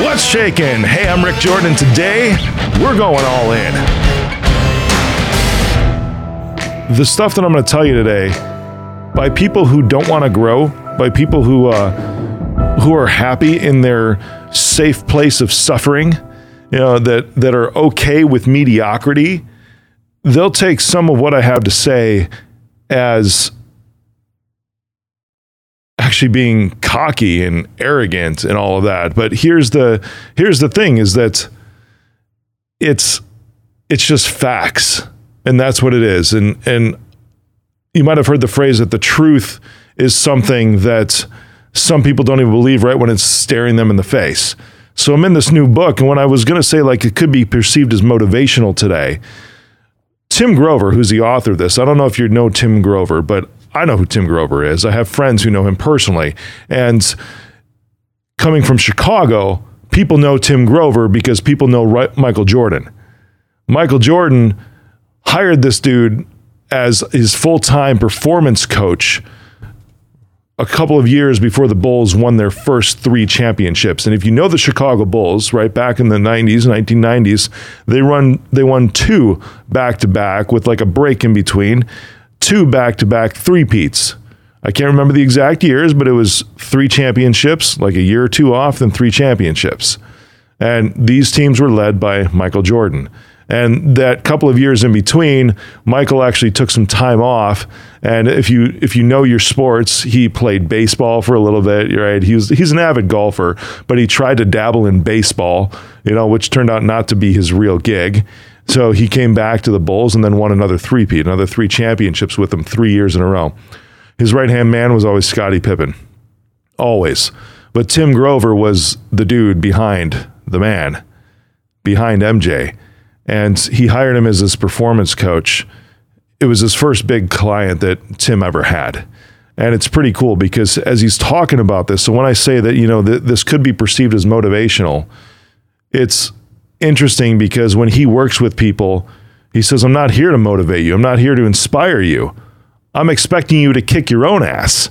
What's shaking? Hey, I'm Rick Jordan. Today, we're going all in. The stuff that I'm going to tell you today, by people who don't want to grow, by people who uh, who are happy in their safe place of suffering, you know, that that are okay with mediocrity, they'll take some of what I have to say as actually being cocky and arrogant and all of that. But here's the here's the thing is that it's it's just facts. And that's what it is. And and you might have heard the phrase that the truth is something that some people don't even believe right when it's staring them in the face. So I'm in this new book, and when I was going to say like it could be perceived as motivational today, Tim Grover, who's the author of this, I don't know if you know Tim Grover, but I know who Tim Grover is. I have friends who know him personally. And coming from Chicago, people know Tim Grover because people know Michael Jordan. Michael Jordan hired this dude as his full time performance coach a couple of years before the Bulls won their first three championships. And if you know the Chicago Bulls, right back in the 90s, 1990s, they run they won two back to back with like a break in between two back to back three-peats. I can't remember the exact years, but it was three championships, like a year or two off, then three championships. And these teams were led by Michael Jordan. And that couple of years in between, Michael actually took some time off. And if you if you know your sports, he played baseball for a little bit. Right? He was he's an avid golfer, but he tried to dabble in baseball, you know, which turned out not to be his real gig. So he came back to the Bulls and then won another three-peat, another three championships with them three years in a row. His right hand man was always Scottie Pippen, always. But Tim Grover was the dude behind the man, behind MJ. And he hired him as his performance coach. It was his first big client that Tim ever had. And it's pretty cool because as he's talking about this, so when I say that, you know, th- this could be perceived as motivational, it's interesting because when he works with people, he says, I'm not here to motivate you. I'm not here to inspire you. I'm expecting you to kick your own ass.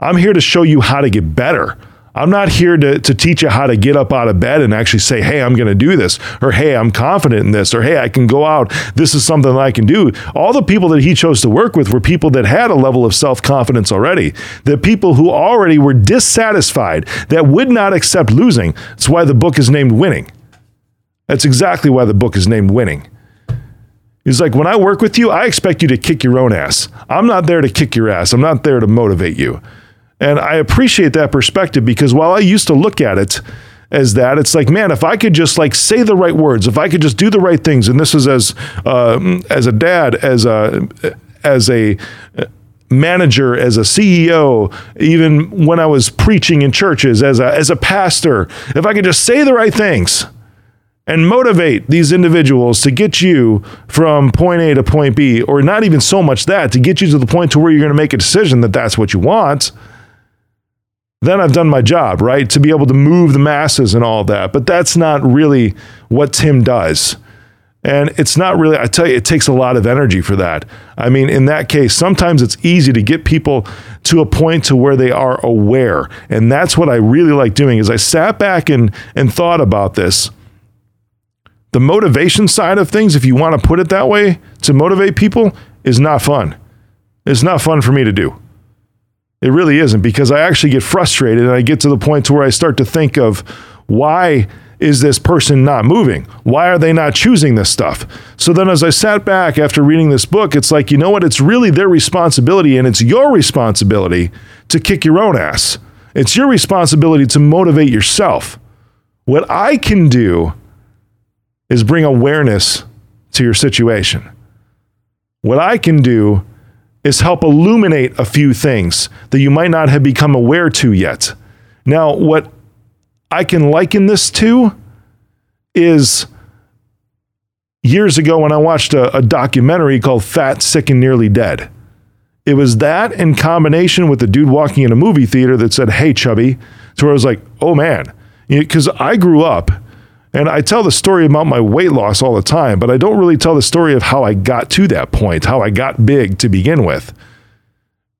I'm here to show you how to get better. I'm not here to, to teach you how to get up out of bed and actually say, hey, I'm going to do this, or hey, I'm confident in this, or hey, I can go out. This is something that I can do. All the people that he chose to work with were people that had a level of self confidence already, the people who already were dissatisfied, that would not accept losing. That's why the book is named Winning. That's exactly why the book is named Winning. He's like, when I work with you, I expect you to kick your own ass. I'm not there to kick your ass. I'm not there to motivate you. And I appreciate that perspective because while I used to look at it as that, it's like, man, if I could just like say the right words, if I could just do the right things, and this is as uh, as a dad, as a as a manager, as a CEO, even when I was preaching in churches, as a as a pastor, if I could just say the right things and motivate these individuals to get you from point A to point B, or not even so much that, to get you to the point to where you're going to make a decision that that's what you want, then I've done my job, right? To be able to move the masses and all that. But that's not really what Tim does. And it's not really, I tell you, it takes a lot of energy for that. I mean, in that case, sometimes it's easy to get people to a point to where they are aware. And that's what I really like doing is I sat back and, and thought about this the motivation side of things, if you want to put it that way, to motivate people is not fun. It's not fun for me to do. It really isn't because I actually get frustrated and I get to the point to where I start to think of why is this person not moving? Why are they not choosing this stuff? So then as I sat back after reading this book, it's like, you know what? It's really their responsibility and it's your responsibility to kick your own ass. It's your responsibility to motivate yourself. What I can do is bring awareness to your situation. What I can do is help illuminate a few things that you might not have become aware to yet. Now, what I can liken this to is years ago when I watched a, a, documentary called Fat, Sick, and Nearly Dead. It was that in combination with the dude walking in a movie theater that said, Hey, chubby. So I was like, Oh man. Because I grew up and I tell the story about my weight loss all the time, but I don't really tell the story of how I got to that point, how I got big to begin with.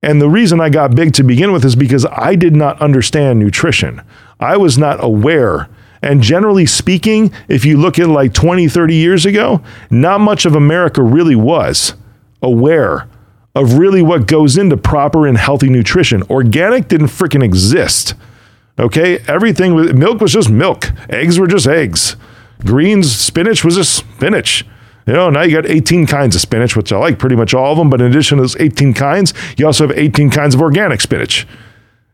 And the reason I got big to begin with is because I did not understand nutrition. I was not aware And generally speaking, if you look at like 20, 30 years ago, not much of America really was aware of really what goes into proper and healthy nutrition. Organic didn't freaking exist. Okay, everything with milk was just milk, eggs were just eggs, greens, spinach was just spinach. You know, now you got 18 kinds of spinach, which I like pretty much all of them. But in addition to those 18 kinds, you also have 18 kinds of organic spinach.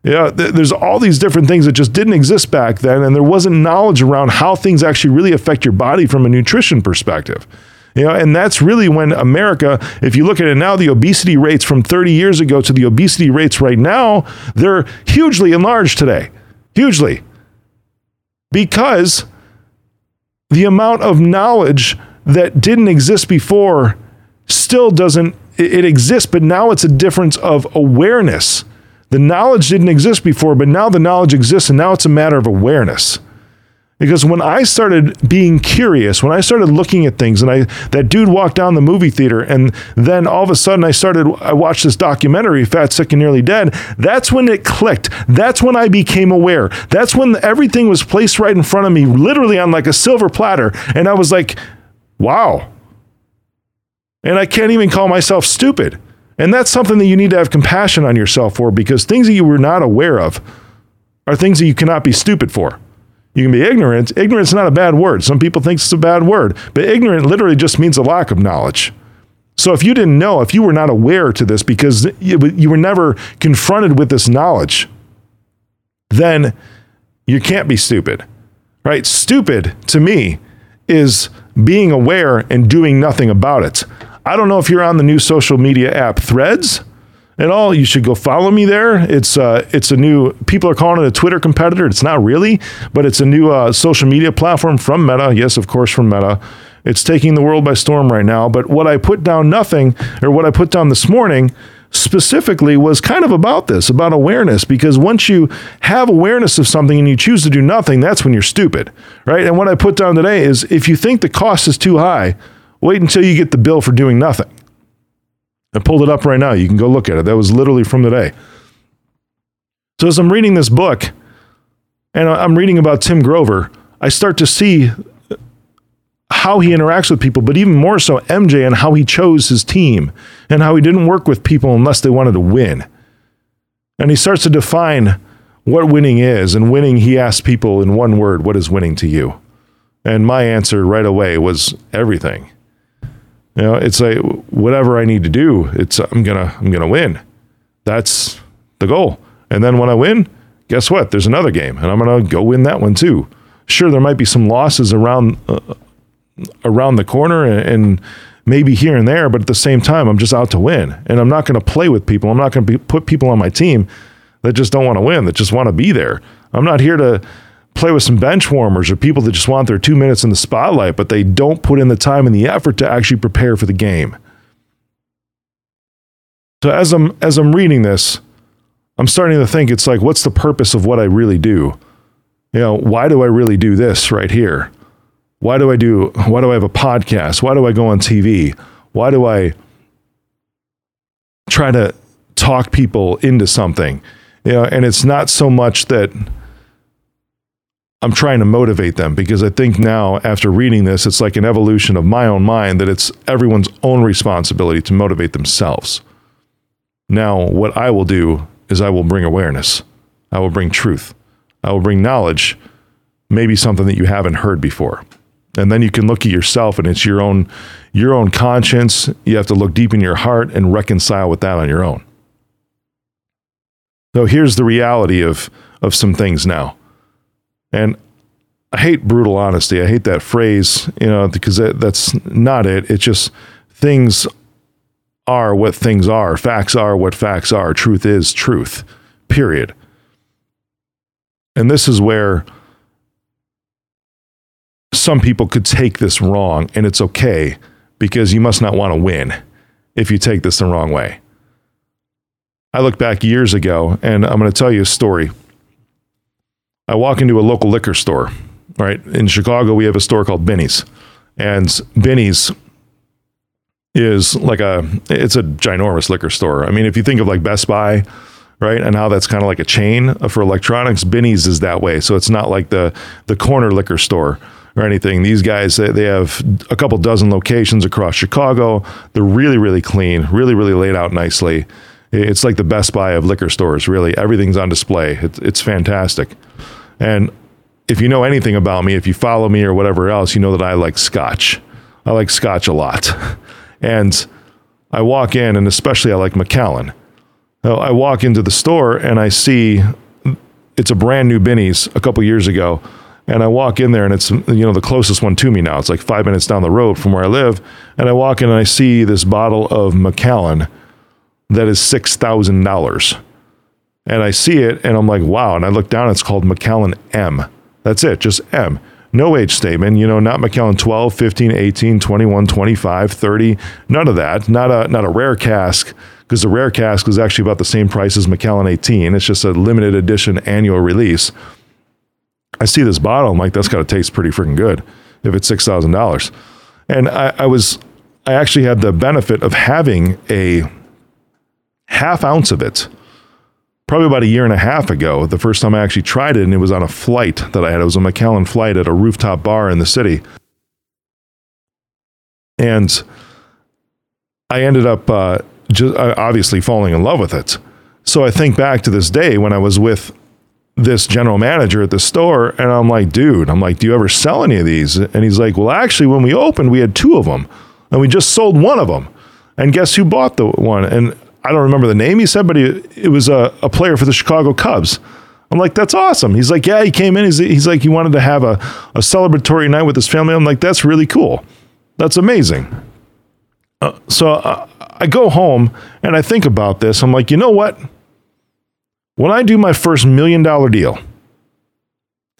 Yeah, th- there's all these different things that just didn't exist back then, and there wasn't knowledge around how things actually really affect your body from a nutrition perspective. You know, and that's really when America, if you look at it now, the obesity rates from 30 years ago to the obesity rates right now, they're hugely enlarged today. Hugely. Because the amount of knowledge that didn't exist before still doesn't, it exists, but now it's a difference of awareness. The knowledge didn't exist before, but now the knowledge exists, and now it's a matter of awareness. Because when I started being curious, when I started looking at things, and I that dude walked down the movie theater, and then all of a sudden I started, I watched this documentary, Fat, Sick, and Nearly Dead. That's when it clicked. That's when I became aware. That's when everything was placed right in front of me, literally on like a silver platter, and I was like, wow. And I can't even call myself stupid. And that's something that you need to have compassion on yourself for because things that you were not aware of are things that you cannot be stupid for. You can be ignorant. Ignorance is not a bad word. Some people think it's a bad word, but ignorant literally just means a lack of knowledge. So if you didn't know, if you were not aware to this because you were never confronted with this knowledge, then you can't be stupid. Right? Stupid to me is being aware and doing nothing about it. I don't know if you're on the new social media app Threads at all, you should go follow me there. It's uh, it's a new. People are calling it a Twitter competitor. It's not really, but it's a new uh, social media platform from Meta. Yes, of course, from Meta. It's taking the world by storm right now. But what I put down nothing, or what I put down this morning specifically was kind of about this, about awareness, because once you have awareness of something and you choose to do nothing, that's when you're stupid, right? And what I put down today is if you think the cost is too high, wait until you get the bill for doing nothing. I pulled it up right now. You can go look at it. That was literally from today. So as I'm reading this book, and I'm reading about Tim Grover, I start to see how he interacts with people, but even more so MJ and how he chose his team and how he didn't work with people unless they wanted to win. And he starts to define what winning is. And winning, he asks people in one word, what is winning to you? And my answer right away was everything. You know, it's like whatever I need to do, it's I'm gonna I'm gonna win. That's the goal. And then when I win, guess what? There's another game, and I'm gonna go win that one too. Sure, there might be some losses around uh, around the corner and, and, maybe here and there, but at the same time, I'm just out to win, and I'm not gonna play with people. I'm not gonna be, put people on my team that just don't want to win, that just want to be there. I'm not here to play with some bench warmers or people that just want their two minutes in the spotlight, but they don't put in the time and the effort to actually prepare for the game. So as I'm as I'm reading this, I'm starting to think it's like, what's the purpose of what I really do? You know, why do I really do this right here? Why do I do why do I have a podcast? Why do I go on TV? Why do I try to talk people into something? You know, and it's not so much that I'm trying to motivate them because I think now, after reading this, it's like an evolution of my own mind that it's everyone's own responsibility to motivate themselves. Now, what I will do is I will bring awareness, I will bring truth, I will bring knowledge, maybe something that you haven't heard before. And then you can look at yourself and it's your own your own conscience. You have to look deep in your heart and reconcile with that on your own. So here's the reality of of some things now and I hate brutal honesty. I hate that phrase, you know, because that, that's not it. It's just things are what things are. Facts are what facts are. Truth is truth, period. And this is where some people could take this wrong, and it's okay because you must not want to win if you take this the wrong way. I look back years ago, and I'm going to tell you a story. I walk into a local liquor store, right? In Chicago, we have a store called Binny's. And Binny's is like a, it's a ginormous liquor store. I mean, if you think of like Best Buy right? And how that's kind of like a chain for electronics. Binny's is that way, so it's not like the the corner liquor store or anything. These guys they, they have a couple dozen locations across Chicago. They're really really clean, really really laid out nicely. It's like the Best Buy of liquor stores. Really, everything's on display. It's, it's fantastic. And if you know anything about me, if you follow me or whatever else, you know that I like Scotch. I like Scotch a lot, and I walk in, and especially I like Macallan. I walk into the store and I see it's a brand new Binny's a couple years ago. And I walk in there and it's, you know, the closest one to me now. It's like five minutes down the road from where I live. And I walk in and I see this bottle of Macallan that is $6,000. And I see it and I'm like, wow. And I look down, it's called Macallan M. That's it, just M. No age statement, you know, not Macallan 12, 15, 18, 21, 25, 30, none of that. Not a not a rare cask because the rare cask is actually about the same price as Macallan 18. It's just a limited edition annual release. I see this bottle, I'm like, that's got to taste pretty freaking good if it's $6,000. And I, I was, I actually had the benefit of having a half ounce of it probably about a year and a half ago, the first time I actually tried it, and it was on a flight that I had. It was a Macallan flight at a rooftop bar in the city. And I ended up uh, just uh, obviously falling in love with it. So I think back to this day when I was with this general manager at the store, and I'm like, dude, I'm like, do you ever sell any of these? And he's like, well, actually, when we opened, we had two of them, and we just sold one of them. And guess who bought the one? And I don't remember the name he said, but he, it was a, a player for the Chicago Cubs. I'm like, that's awesome. He's like, yeah, he came in. He's, he's like, he wanted to have a, a celebratory night with his family. I'm like, that's really cool. That's amazing. Uh, so I go home and I think about this. I'm like, you know what? When I do my first million dollar deal,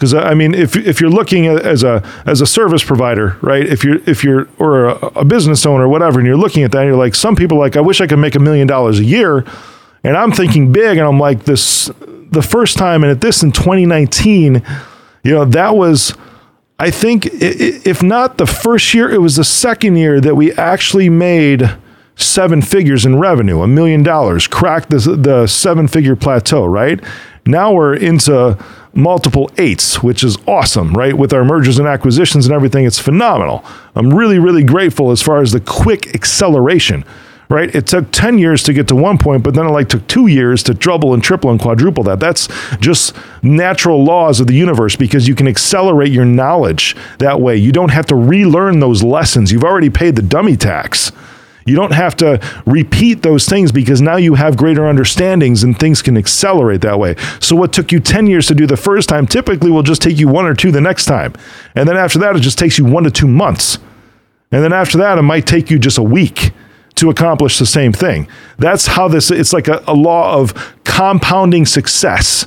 because I mean, if if you're looking as a as a service provider, right? If you're if you're or a, a business owner or whatever, and you're looking at that, and you're like, some people like, I wish I could make a million dollars a year, and I'm thinking big, and I'm like, this the first time, and at this in 2019, you know, that was. I think if not the first year, it was the second year that we actually made seven figures in revenue, a million dollars, cracked the, the seven figure plateau, right? Now we're into multiple eights, which is awesome, right? With our mergers and acquisitions and everything, it's phenomenal. I'm really, really grateful as far as the quick acceleration, right? It took 10 years to get to one point, but then it like took two years to double and triple and quadruple that. That's just natural laws of the universe because you can accelerate your knowledge that way. You don't have to relearn those lessons. You've already paid the dummy tax. You don't have to repeat those things because now you have greater understandings and things can accelerate that way. So, what took you 10 years to do the first time typically will just take you one or two the next time. And then after that, it just takes you one to two months. And then after that, it might take you just a week to accomplish the same thing. That's how this, it's like a, a law of compounding success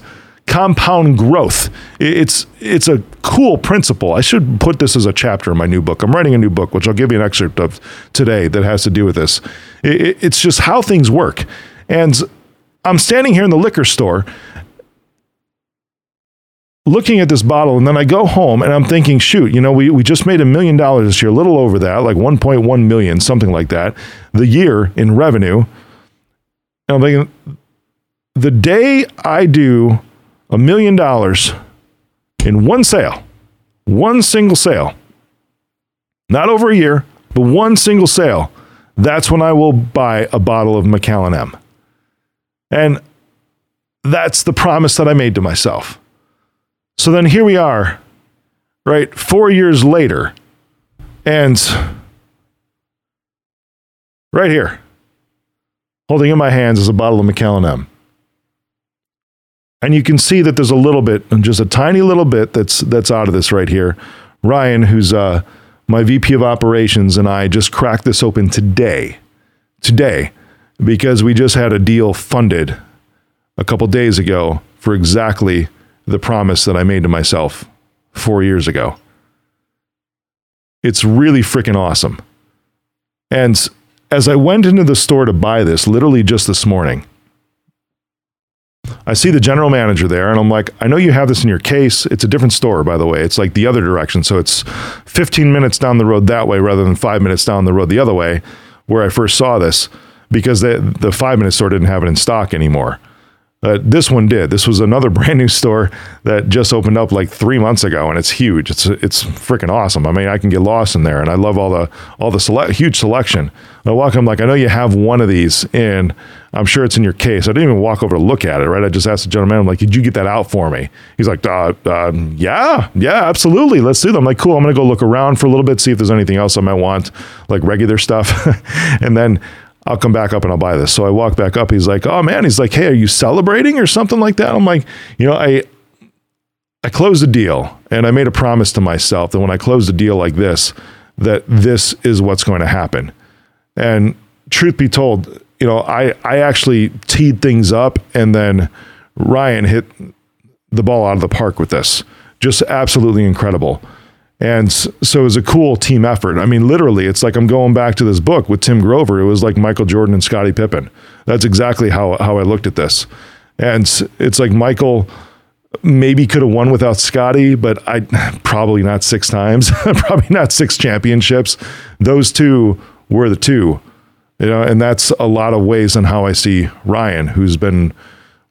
compound growth. It's it's a cool principle. I should put this as a chapter in my new book. I'm writing a new book, which I'll give you an excerpt of today that has to do with this. It's just how things work. And I'm standing here in the liquor store looking at this bottle and then I go home and I'm thinking, shoot, you know, we, we just made a million dollars this year, a little over that, like 1.1 million, something like that, the year in revenue. And I'm thinking, the day I do a million dollars in one sale, one single sale, not over a year, but one single sale, that's when I will buy a bottle of Macallan M. And that's the promise that I made to myself. So then here we are, right? Four years later, and right here, holding in my hands is a bottle of Macallan M and you can see that there's a little bit, just a tiny little bit that's that's out of this right here. Ryan, who's uh, my VP of operations, and I just cracked this open today, today, because we just had a deal funded a couple days ago for exactly the promise that I made to myself four years ago. It's really freaking awesome. And as I went into the store to buy this, literally just this morning, I see the general manager there, and I'm like, I know you have this in your case. It's a different store, by the way. It's like the other direction. So it's 15 minutes down the road that way rather than five minutes down the road the other way, where I first saw this, because the, the five minute store didn't have it in stock anymore. Uh, this one did. This was another brand new store that just opened up like three months ago, and it's huge. It's it's freaking awesome. I mean, I can get lost in there, and I love all the all the select, huge selection. I walk, I'm like, I know you have one of these, and I'm sure it's in your case. I didn't even walk over to look at it, right? I just asked the gentleman, I'm like, did you get that out for me? He's like, uh, uh, yeah, yeah, absolutely. Let's do that. I'm like, cool. I'm gonna go look around for a little bit, see if there's anything else I might want, like regular stuff, and then I'll come back up and I'll buy this. So I walk back up. He's like, oh man, he's like, hey, are you celebrating or something like that? I'm like, you know, I I closed a deal and I made a promise to myself that when I close a deal like this, that this is what's going to happen. And truth be told, you know, I I actually teed things up and then Ryan hit the ball out of the park with this. Just absolutely incredible. And so it was a cool team effort. I mean, literally, it's like I'm going back to this book with Tim Grover. It was like Michael Jordan and Scottie Pippen. That's exactly how, how I looked at this. And it's like Michael maybe could have won without Scottie, but I probably not six times, probably not six championships. Those two were the two, you know, and that's a lot of ways on how I see Ryan, who's been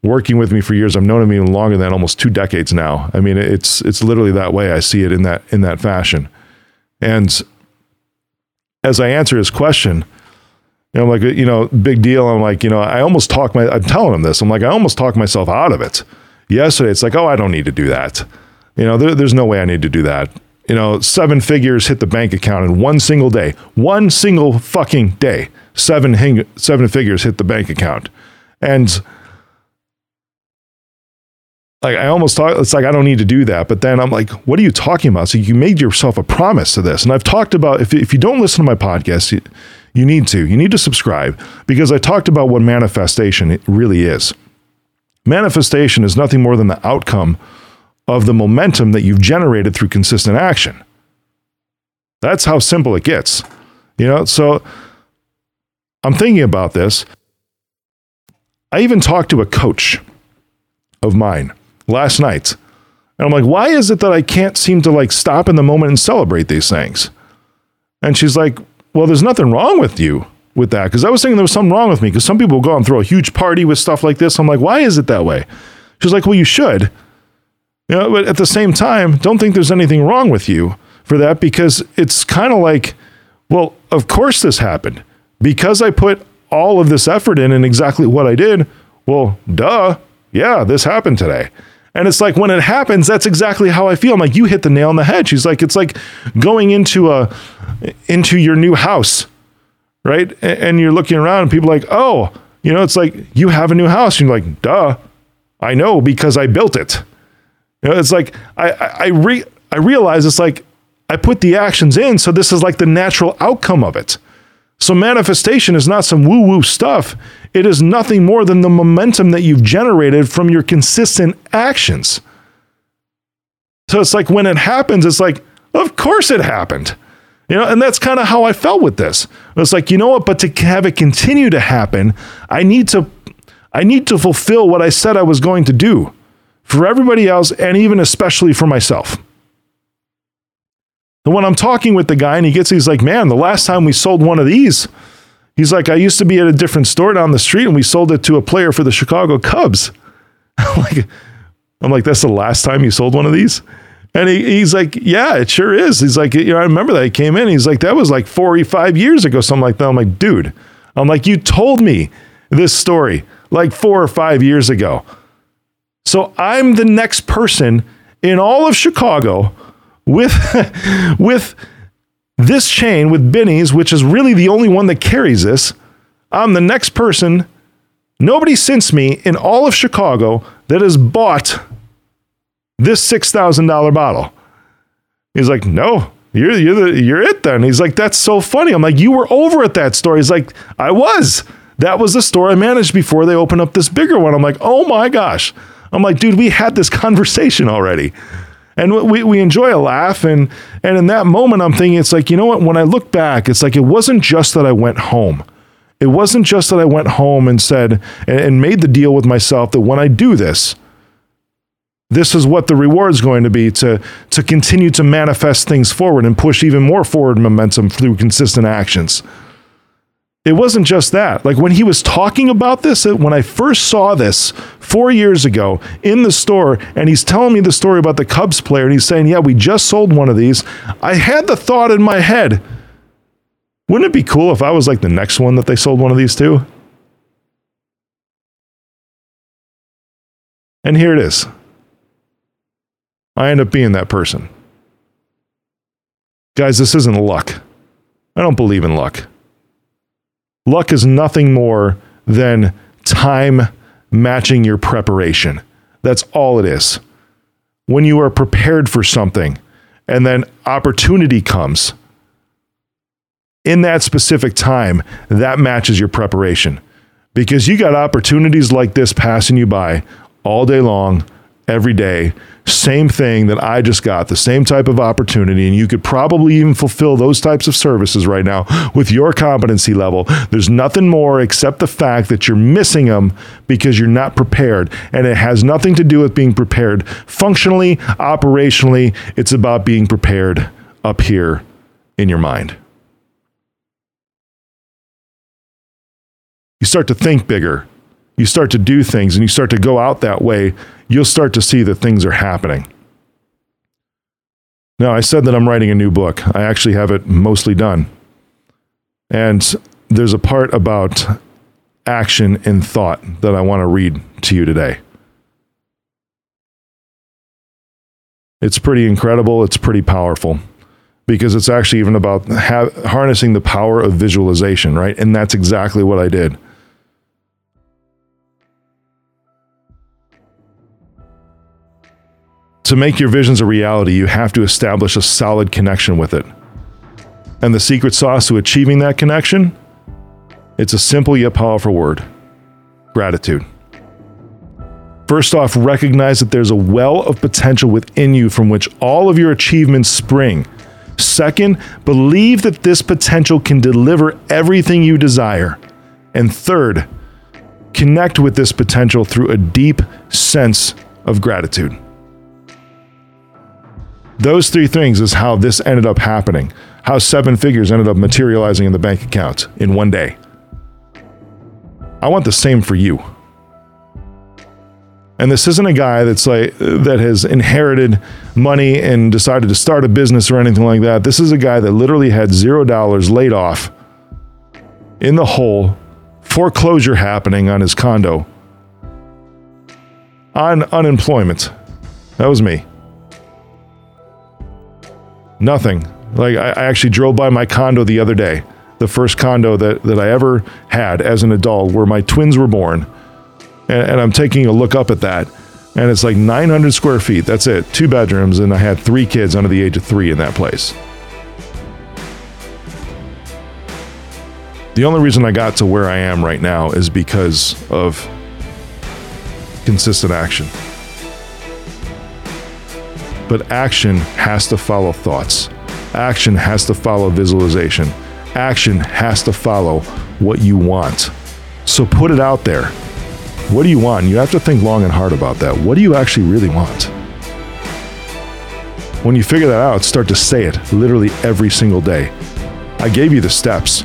working with me for years. I've known him even longer than almost two decades now. I mean, it's it's literally that way. I see it in that in that fashion. And as I answer his question, you know, I'm like, you know, big deal. I'm like, you know, I almost talk my. I'm telling him this. I'm like, I almost talk myself out of it. Yesterday, it's like, oh, I don't need to do that. You know, there, there's no way I need to do that. You know, seven figures hit the bank account in one single day. One single fucking day. Seven hing- seven figures hit the bank account, and like I almost thought it's like I don't need to do that. But then I'm like, what are you talking about? So you made yourself a promise to this. And I've talked about if if you don't listen to my podcast, you, you need to. You need to subscribe because I talked about what manifestation really is. Manifestation is nothing more than the outcome of the momentum that you've generated through consistent action. That's how simple it gets. You know, so I'm thinking about this. I even talked to a coach of mine last night. And I'm like, why is it that I can't seem to like stop in the moment and celebrate these things? And she's like, well, there's nothing wrong with you with that. Cause I was thinking there was something wrong with me because some people go and throw a huge party with stuff like this. I'm like, why is it that way? She's like, well, you should. You know, but at the same time, don't think there's anything wrong with you for that because it's kind of like, well, of course this happened because I put all of this effort in and exactly what I did. Well, duh. Yeah, this happened today. And it's like when it happens, that's exactly how I feel. I'm like, you hit the nail on the head. She's like, it's like going into a into your new house, right? And you're looking around and people like, oh, you know, it's like you have a new house. You're like, duh, I know because I built it. You know, it's like I I re I realize it's like I put the actions in, so this is like the natural outcome of it. So manifestation is not some woo-woo stuff. It is nothing more than the momentum that you've generated from your consistent actions. So it's like when it happens, it's like, of course it happened. You know, and that's kind of how I felt with this. It's like, you know what, but to have it continue to happen, I need to I need to fulfill what I said I was going to do for everybody else and even especially for myself. And when I'm talking with the guy and he gets, he's like, man, the last time we sold one of these, He's like, I used to be at a different store down the street and we sold it to a player for the Chicago Cubs. I'm like, I'm like, that's the last time you sold one of these? And he, he's like, yeah, it sure is. He's like, you know, I remember that he came in. He's like, that was like 45 years ago, something like that. I'm like, dude, I'm like, you told me this story like four or five years ago. So I'm the next person in all of Chicago with, with this chain with Binny's, which is really the only one that carries this, I'm the next person, nobody since me in all of Chicago that has bought this $6,000 bottle. He's like, no, you're, you're, the, you're it then. He's like, that's so funny. I'm like, you were over at that store. He's like, I was. That was the store I managed before they opened up this bigger one. I'm like, oh my gosh. I'm like, dude, we had this conversation already and we, we enjoy a laugh and and in that moment i'm thinking it's like you know what? When i look back it's like it wasn't just that i went home. It wasn't just that i went home and said and, and made the deal with myself that when i do this this is what the reward is going to be to to continue to manifest things forward and push even more forward momentum through consistent actions. It wasn't just that. Like when he was talking about this when i first saw this four years ago in the store and he's telling me the story about the Cubs player and he's saying, Yeah, we just sold one of these. I had the thought in my head, wouldn't it be cool if I was like the next one that they sold one of these to? And here it is. I end up being that person. Guys, this isn't luck. I don't believe in luck. Luck is nothing more than time matching your preparation. That's all it is. When you are prepared for something and then opportunity comes in that specific time, that matches your preparation because you got opportunities like this passing you by all day long, every day same thing that I just got, the same type of opportunity, and you could probably even fulfill those types of services right now with your competency level. There's nothing more except the fact that you're missing them because you're not prepared. And it has nothing to do with being prepared functionally, operationally. It's about being prepared up here in your mind. You start to think bigger you start to do things and you start to go out that way, you'll start to see that things are happening. Now, I said that I'm writing a new book. I actually have it mostly done. And there's a part about action and thought that I want to read to you today. It's pretty incredible. It's pretty powerful because it's actually even about ha- harnessing the power of visualization, right? And that's exactly what I did. To make your visions a reality, you have to establish a solid connection with it. And the secret sauce to achieving that connection? It's a simple yet powerful word gratitude. First off, recognize that there's a well of potential within you from which all of your achievements spring. Second, believe that this potential can deliver everything you desire. And third, connect with this potential through a deep sense of gratitude. Those three things is how this ended up happening, how seven figures ended up materializing in the bank account in one day. I want the same for you. And this isn't a guy that's like that has inherited money and decided to start a business or anything like that. This is a guy that literally had zero dollars laid off in the hole, foreclosure happening on his condo, on unemployment. That was me. Nothing. Like I, I actually drove by my condo the other day, the first condo that, that I ever had as an adult, where my twins were born. And, and I'm taking a look up at that. And it's like 900 square feet. That's it. Two bedrooms. And I had three kids under the age of three in that place. The only reason I got to where I am right now is because of consistent action. But action has to follow thoughts. Action has to follow visualization. Action has to follow what you want. So put it out there. What do you want? You have to think long and hard about that. What do you actually really want? When you figure that out, start to say it literally every single day. I gave you the steps.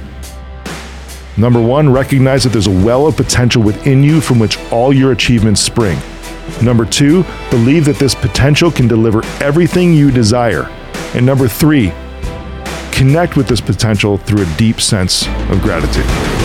Number one, recognize that there's a well of potential within you from which all your achievements spring. Number two, believe that this potential can deliver everything you desire. And number three, connect with this potential through a deep sense of gratitude.